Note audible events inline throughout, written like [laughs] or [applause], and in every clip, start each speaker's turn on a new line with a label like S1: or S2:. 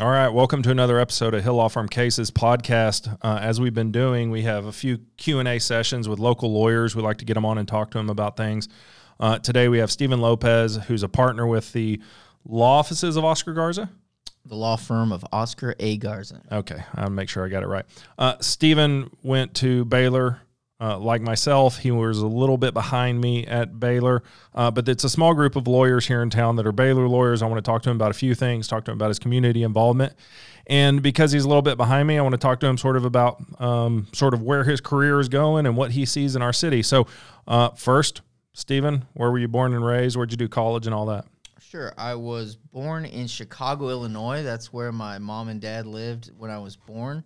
S1: All right, welcome to another episode of Hill Law Firm Cases podcast. Uh, as we've been doing, we have a few Q and A sessions with local lawyers. We like to get them on and talk to them about things. Uh, today, we have Stephen Lopez, who's a partner with the law offices of Oscar Garza.
S2: The law firm of Oscar A. Garza.
S1: Okay, I'll make sure I got it right. Uh, Stephen went to Baylor uh, like myself, he was a little bit behind me at Baylor, uh, but it's a small group of lawyers here in town that are Baylor lawyers. I want to talk to him about a few things, talk to him about his community involvement. And because he's a little bit behind me, I want to talk to him sort of about um, sort of where his career is going and what he sees in our city. So, uh, first, Stephen, where were you born and raised? Where'd you do college and all that?
S2: Sure. I was born in Chicago, Illinois. That's where my mom and dad lived when I was born.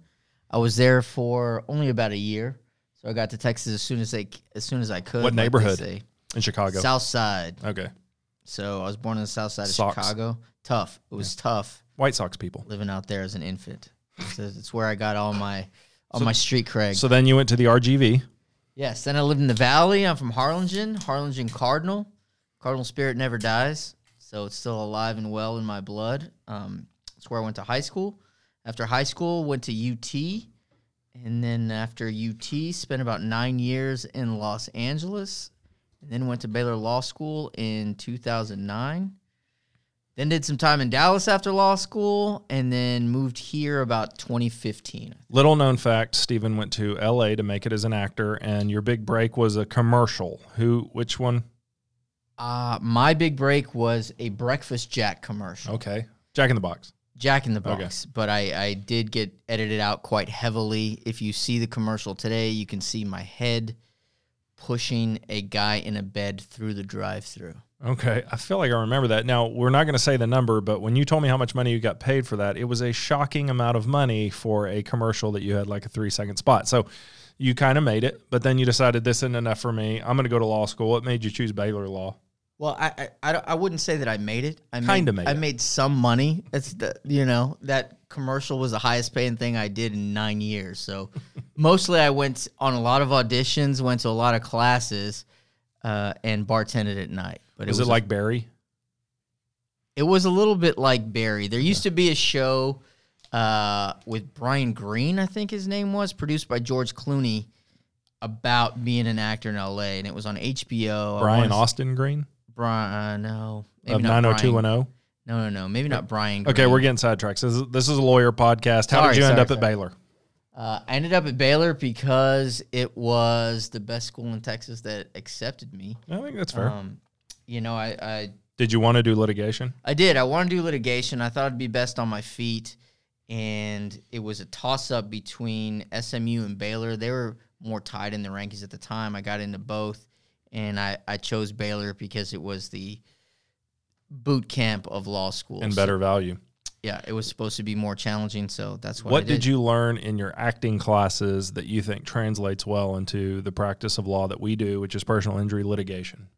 S2: I was there for only about a year. So I got to Texas as soon as they as soon as I could.
S1: What like neighborhood in Chicago?
S2: South Side.
S1: Okay.
S2: So I was born in the South Side of Sox. Chicago. Tough. It was tough.
S1: White Sox people
S2: living out there as an infant. It's, it's where I got all my all so, my street cred.
S1: So then you went to the RGV.
S2: Yes. Then I lived in the Valley. I'm from Harlingen, Harlingen Cardinal. Cardinal spirit never dies, so it's still alive and well in my blood. Um, that's where I went to high school. After high school, went to UT and then after UT, spent about nine years in Los Angeles, and then went to Baylor Law School in 2009. Then did some time in Dallas after law school, and then moved here about 2015.
S1: Little known fact: Stephen went to L.A. to make it as an actor, and your big break was a commercial. Who? Which one?
S2: Uh, my big break was a Breakfast Jack commercial.
S1: Okay, Jack in the Box.
S2: Jack in the Box, okay. but I, I did get edited out quite heavily. If you see the commercial today, you can see my head pushing a guy in a bed through the drive-through.
S1: Okay, I feel like I remember that. Now we're not going to say the number, but when you told me how much money you got paid for that, it was a shocking amount of money for a commercial that you had like a three-second spot. So you kind of made it, but then you decided this isn't enough for me. I'm going to go to law school. What made you choose Baylor Law?
S2: Well, I, I, I, wouldn't say that I made it. I
S1: kind
S2: of
S1: made.
S2: I
S1: it.
S2: made some money. It's the you know that commercial was the highest paying thing I did in nine years. So [laughs] mostly I went on a lot of auditions, went to a lot of classes, uh, and bartended at night.
S1: But was it, was it like Barry?
S2: It was a little bit like Barry. There used yeah. to be a show uh, with Brian Green, I think his name was, produced by George Clooney, about being an actor in L.A. and it was on HBO.
S1: Brian Austin Green.
S2: Brian, uh, no.
S1: Maybe of 90210?
S2: No, no, no. Maybe not Brian.
S1: Green. Okay, we're getting sidetracked. This is, this is a lawyer podcast. How sorry, did you end sorry, up sorry. at Baylor?
S2: Uh, I ended up at Baylor because it was the best school in Texas that accepted me.
S1: I think that's fair. Um,
S2: you know, I, I
S1: did you want to do litigation?
S2: I did. I wanted to do litigation. I thought it'd be best on my feet, and it was a toss up between SMU and Baylor. They were more tied in the rankings at the time. I got into both, and I, I chose Baylor because it was the boot camp of law school
S1: and better value.
S2: Yeah, it was supposed to be more challenging, so that's what.
S1: What
S2: did.
S1: did you learn in your acting classes that you think translates well into the practice of law that we do, which is personal injury litigation?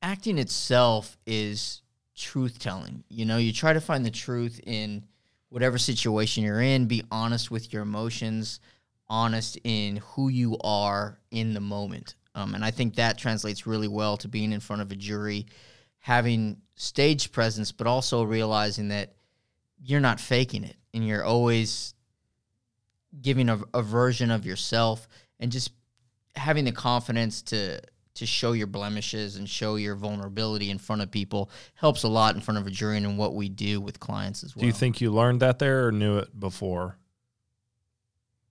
S2: Acting itself is truth telling. You know, you try to find the truth in whatever situation you're in, be honest with your emotions honest in who you are in the moment. Um, and I think that translates really well to being in front of a jury, having stage presence, but also realizing that you're not faking it and you're always giving a, a version of yourself and just having the confidence to to show your blemishes and show your vulnerability in front of people helps a lot in front of a jury and in what we do with clients as well.
S1: Do you think you learned that there or knew it before?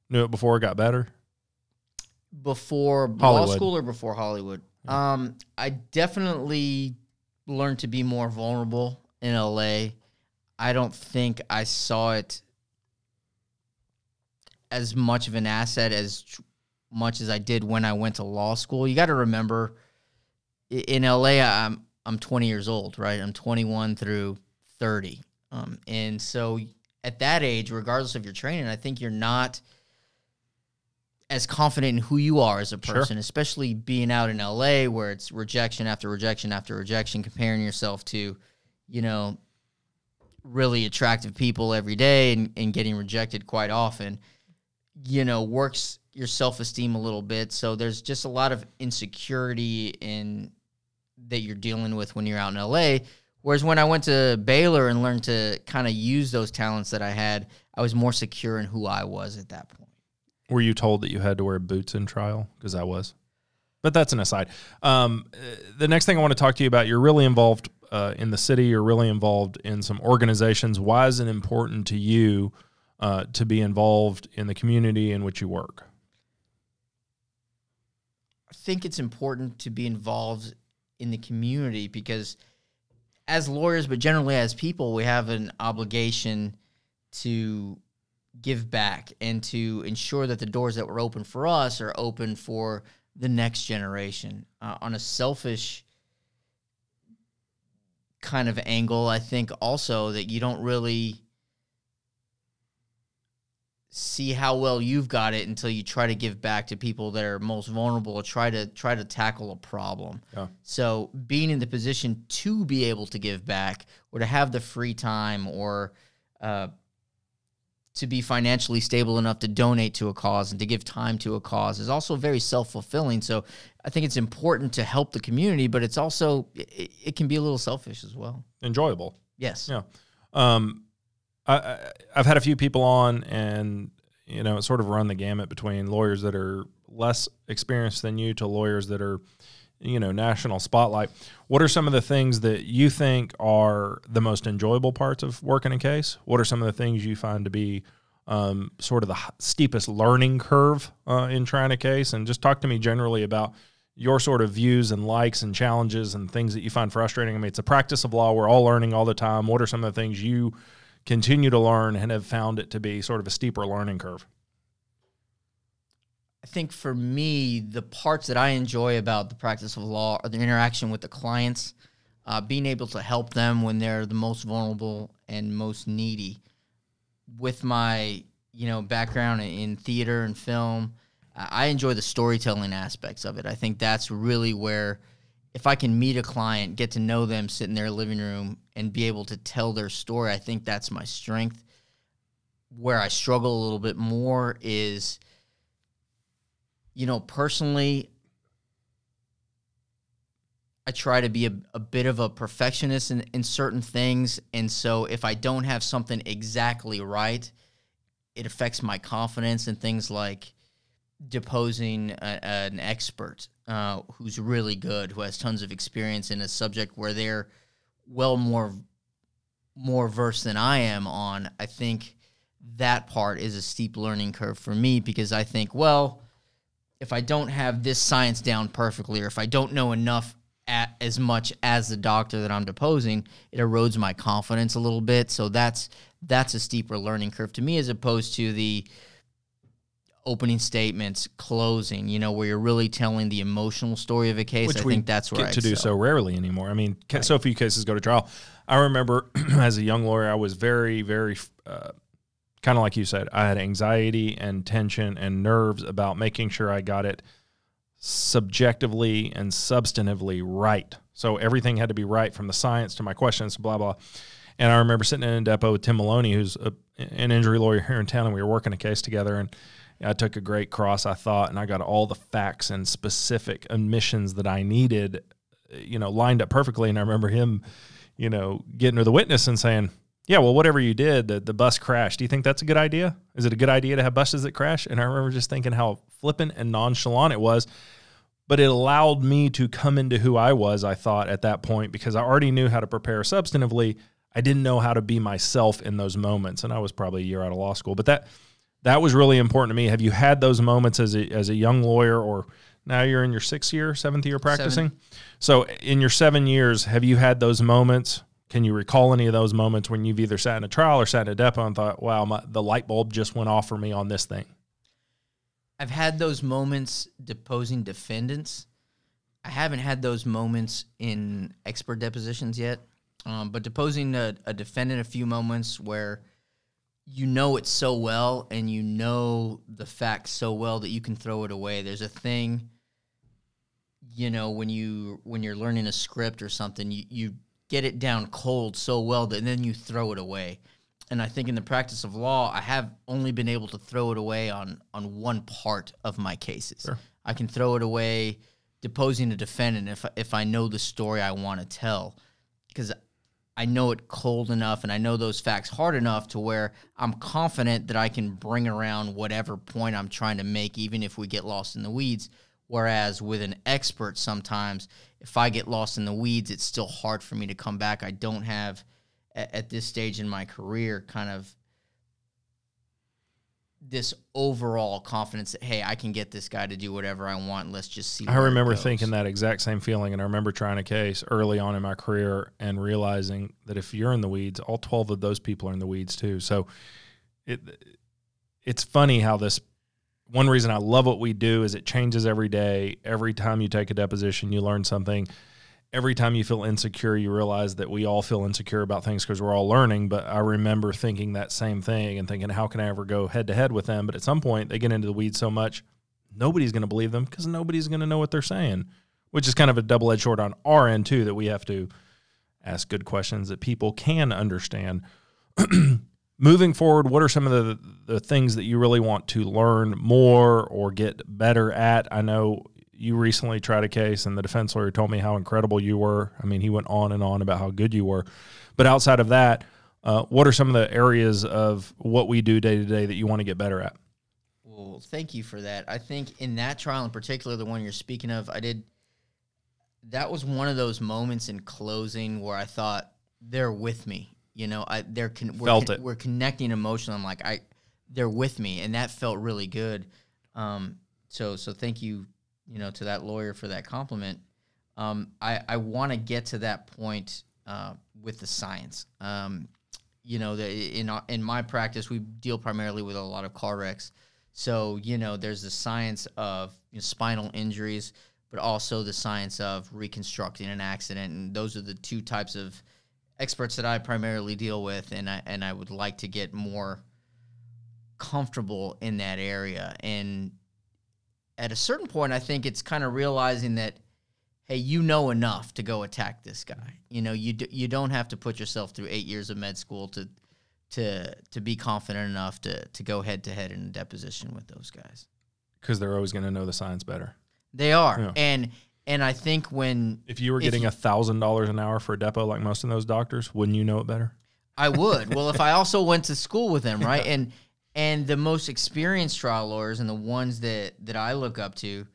S1: Knew it before it got better?
S2: Before Hollywood. law school or before Hollywood? Um, I definitely learned to be more vulnerable in LA. I don't think I saw it as much of an asset as much as I did when I went to law school. You got to remember in LA I'm I'm 20 years old, right? I'm 21 through 30. Um, and so at that age, regardless of your training, I think you're not as confident in who you are as a
S1: Sure.
S2: person, especially being out in LA where it's rejection after rejection after rejection, comparing yourself to, you know, really attractive people every day and, and getting rejected quite often, you know, works your self esteem a little bit. So there's just a lot of insecurity in that you're dealing with when you're out in LA. Whereas when I went to Baylor and learned to kind of use those talents that I had, I was more secure in who I was at that point.
S1: Were you told that you had to wear boots in trial? Because I was. But that's an aside. Um, the next thing I want to talk to you about, you're really involved uh, in the city. You're really involved in some organizations. Why is it important to you uh, to be involved in the community in which you work?
S2: I think it's important to be involved in the community because as lawyers, but generally as people, we have an obligation to give back and to ensure that the doors that were open for us are open for the next generation. Uh, on a selfish kind of angle, I think also that you don't really see how well you've got it until you try to give back to people that are most vulnerable or try to try to tackle a problem.
S1: Yeah.
S2: So being in the position to be able to give back or to have the free time or uh, to be financially stable enough to donate to a cause and to give time to a cause is also very self-fulfilling. So I think it's important to help the community, but it's also it, it can be a little selfish as well.
S1: Enjoyable.
S2: Yes.
S1: Yeah. Um, I, I've had a few people on, and you know, sort of run the gamut between lawyers that are less experienced than you to lawyers that are, you know, national spotlight. What are some of the things that you think are the most enjoyable parts of working a case? What are some of the things you find to be um, sort of the steepest learning curve uh, in trying a case? And just talk to me generally about your sort of views and likes and challenges and things that you find frustrating. I mean, it's a practice of law. We're all learning all the time. What are some of the things you continue to learn and have found it to be sort of a steeper learning curve?
S2: I think for me, the parts that I enjoy about the practice of law are the interaction with the clients, uh, being able to help them when they're the most vulnerable and most needy. With my you know background in theater and film, I I enjoy the storytelling aspects of it. I think that's really where, if I can meet a client, get to know them, sit in their living room, and be able to tell their story, I think that's my strength. Where I struggle a little bit more is you know, personally, I try to be a, a bit of a perfectionist in, in certain things. And so if I don't have something exactly right, it affects my confidence in things like deposing a, an expert uh, who's really good, who has tons of experience in a subject where they're well more more versed than I am on. I think that part is a steep learning curve for me because I think, well, if I don't have this science down perfectly, or if I don't know enough at as much as the doctor that I'm deposing, it erodes my confidence a little bit. So that's that's a steeper learning curve to me as opposed to the opening statements, closing, you know, where you're really telling the emotional story of a case. I
S1: we
S2: think that's where
S1: get
S2: I
S1: to do so rarely anymore. I mean, ca- so few cases go to trial. I remember [clears throat] as a young lawyer, I was very, very uh, kind of like you said. I had anxiety and tension and nerves about making sure I got it subjectively and substantively right. So everything had to be right from the science to my questions, blah blah. And I remember sitting in a depo with Tim Maloney, who's a, an injury lawyer here in town, and we were working a case together. And I took a great cross, I thought, and I got all the facts and specific admissions that I needed, you know, lined up perfectly. And I remember him, you know, getting to the witness and saying, "Yeah, well, whatever you did, the, the bus crashed. Do you think that's a good idea? Is it a good idea to have buses that crash?" And I remember just thinking how flippant and nonchalant it was. But it allowed me to come into who I was, I thought, at that point, because I already knew how to prepare substantively. I didn't know how to be myself in those moments. And I was probably a year out of law school. But that that was really important to me. Have you had those moments as a as a young lawyer or now you're in your sixth year, seventh year practicing? So in your seven years, have you had those moments? Can you recall any of those moments when you've either sat in a trial or sat in a depo and thought, wow, my, the light bulb just went off for me on this thing?
S2: I've had those moments deposing defendants. I haven't had those moments in expert depositions yet, um, but deposing a, a defendant, a few moments where you know it so well and you know the facts so well that you can throw it away. There's a thing you know when you when you're learning a script or something you, you get it down cold so well that then you throw it away and i think in the practice of law i have only been able to throw it away on on one part of my cases
S1: Sure.
S2: i can throw it away deposing a defendant if if i know the story i want to tell because I know it cold enough and I know those facts hard enough to where I'm confident that I can bring around whatever point I'm trying to make, even if we get lost in the weeds. Whereas with an expert, sometimes if I get lost in the weeds, it's still hard for me to come back. I don't have, at, this stage in my career, kind of this overall confidence that hey, I can get this guy to do whatever I want. Let's just see.
S1: I remember thinking that exact same feeling, and I remember trying a case early on in my career and realizing that if you're in the weeds, all twelve of those people are in the weeds too. So, it it's funny how this. One reason I love what we do is it changes every day. Every time you take a deposition, you learn something. Every time you feel insecure, you realize that we all feel insecure about things because we're all learning. But I remember thinking that same thing and thinking, how can I ever go head to head with them? But at some point, they get into the weeds so much, nobody's going to believe them because nobody's going to know what they're saying, which is kind of a double edged sword on our end, too, that we have to ask good questions that people can understand. [clears throat] Moving forward, what are some of the, the things that you really want to learn more or get better at? I know you recently tried a case, and the defense lawyer told me how incredible you were. I mean, he went on and on about how good you were. But outside of that, uh, what are some of the areas of what we do day to day that you want to get better at?
S2: Well, thank you for that. I think in that trial in particular, the one you're speaking of, I did. That was one of those moments in closing where I thought they're with me. You know, I they're con- we're,
S1: Felt it.
S2: we're connecting emotionally. I'm like, I they're with me, and that felt really good. Um, so so thank you, you know, to that lawyer for that compliment. Um, I I want to get to that point uh, with the science. Um, you know, the, in in my practice, we deal primarily with a lot of car wrecks. So you know, there's the science of you know, spinal injuries, but also the science of reconstructing an accident, and those are the two types of experts that I primarily deal with, and I and I would like to get more comfortable in that area. And at a certain point, I think it's kind of realizing that, hey, you know enough to go attack this guy. You know, you d- you don't have to put yourself through eight years of med school to to to be confident enough to to go head to head in a deposition with those guys.
S1: Because they're always going to know the science better.
S2: They are,
S1: Yeah.
S2: and and I think when
S1: If you were getting a thousand dollars an hour for a depo like most of those doctors, wouldn't you know it better?
S2: I would. well, if I [laughs] also went to school with them, right? And and the most experienced trial lawyers and the ones that that I look up to,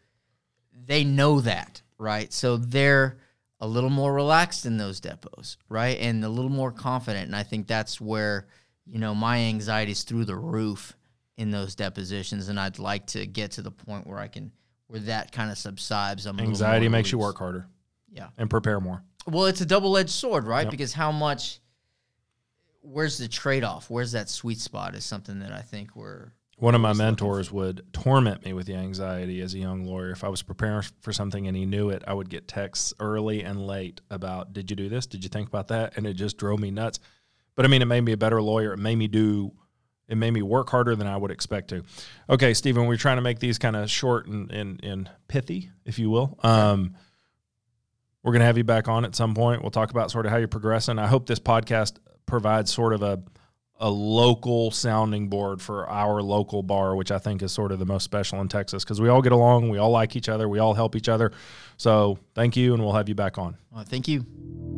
S2: they know that, right? So they're a little more relaxed in those depos, right? And a little more confident. And I think that's where, you know, my anxiety is through the roof in those depositions. And I'd like to get to the point where I can where that kind of subsides. I'm
S1: Anxiety makes you work harder
S2: Yeah.
S1: and prepare more.
S2: Well, it's a double edged sword, right?
S1: Yep.
S2: Because how much, where's the trade off? Where's that sweet spot is something that I think we're.
S1: One of my mentors would torment me with the anxiety as a young lawyer. If I was preparing for something and he knew it, I would get texts early and late about, "Did you do this? Did you think about that?" And it just drove me nuts. But I mean, it made me a better lawyer. It made me do. It made me work harder than I would expect to. Okay, Stephen, we're trying to make these kind of short and, and, and pithy, if you will. Um, we're going to have you back on at some point. We'll talk about sort of how you're progressing. I hope this podcast provides sort of a a local sounding board for our local bar, which I think is sort of the most special in Texas because we all get along, we all like each other, we all help each other. So thank you, and we'll have you back on.
S2: Uh, thank you.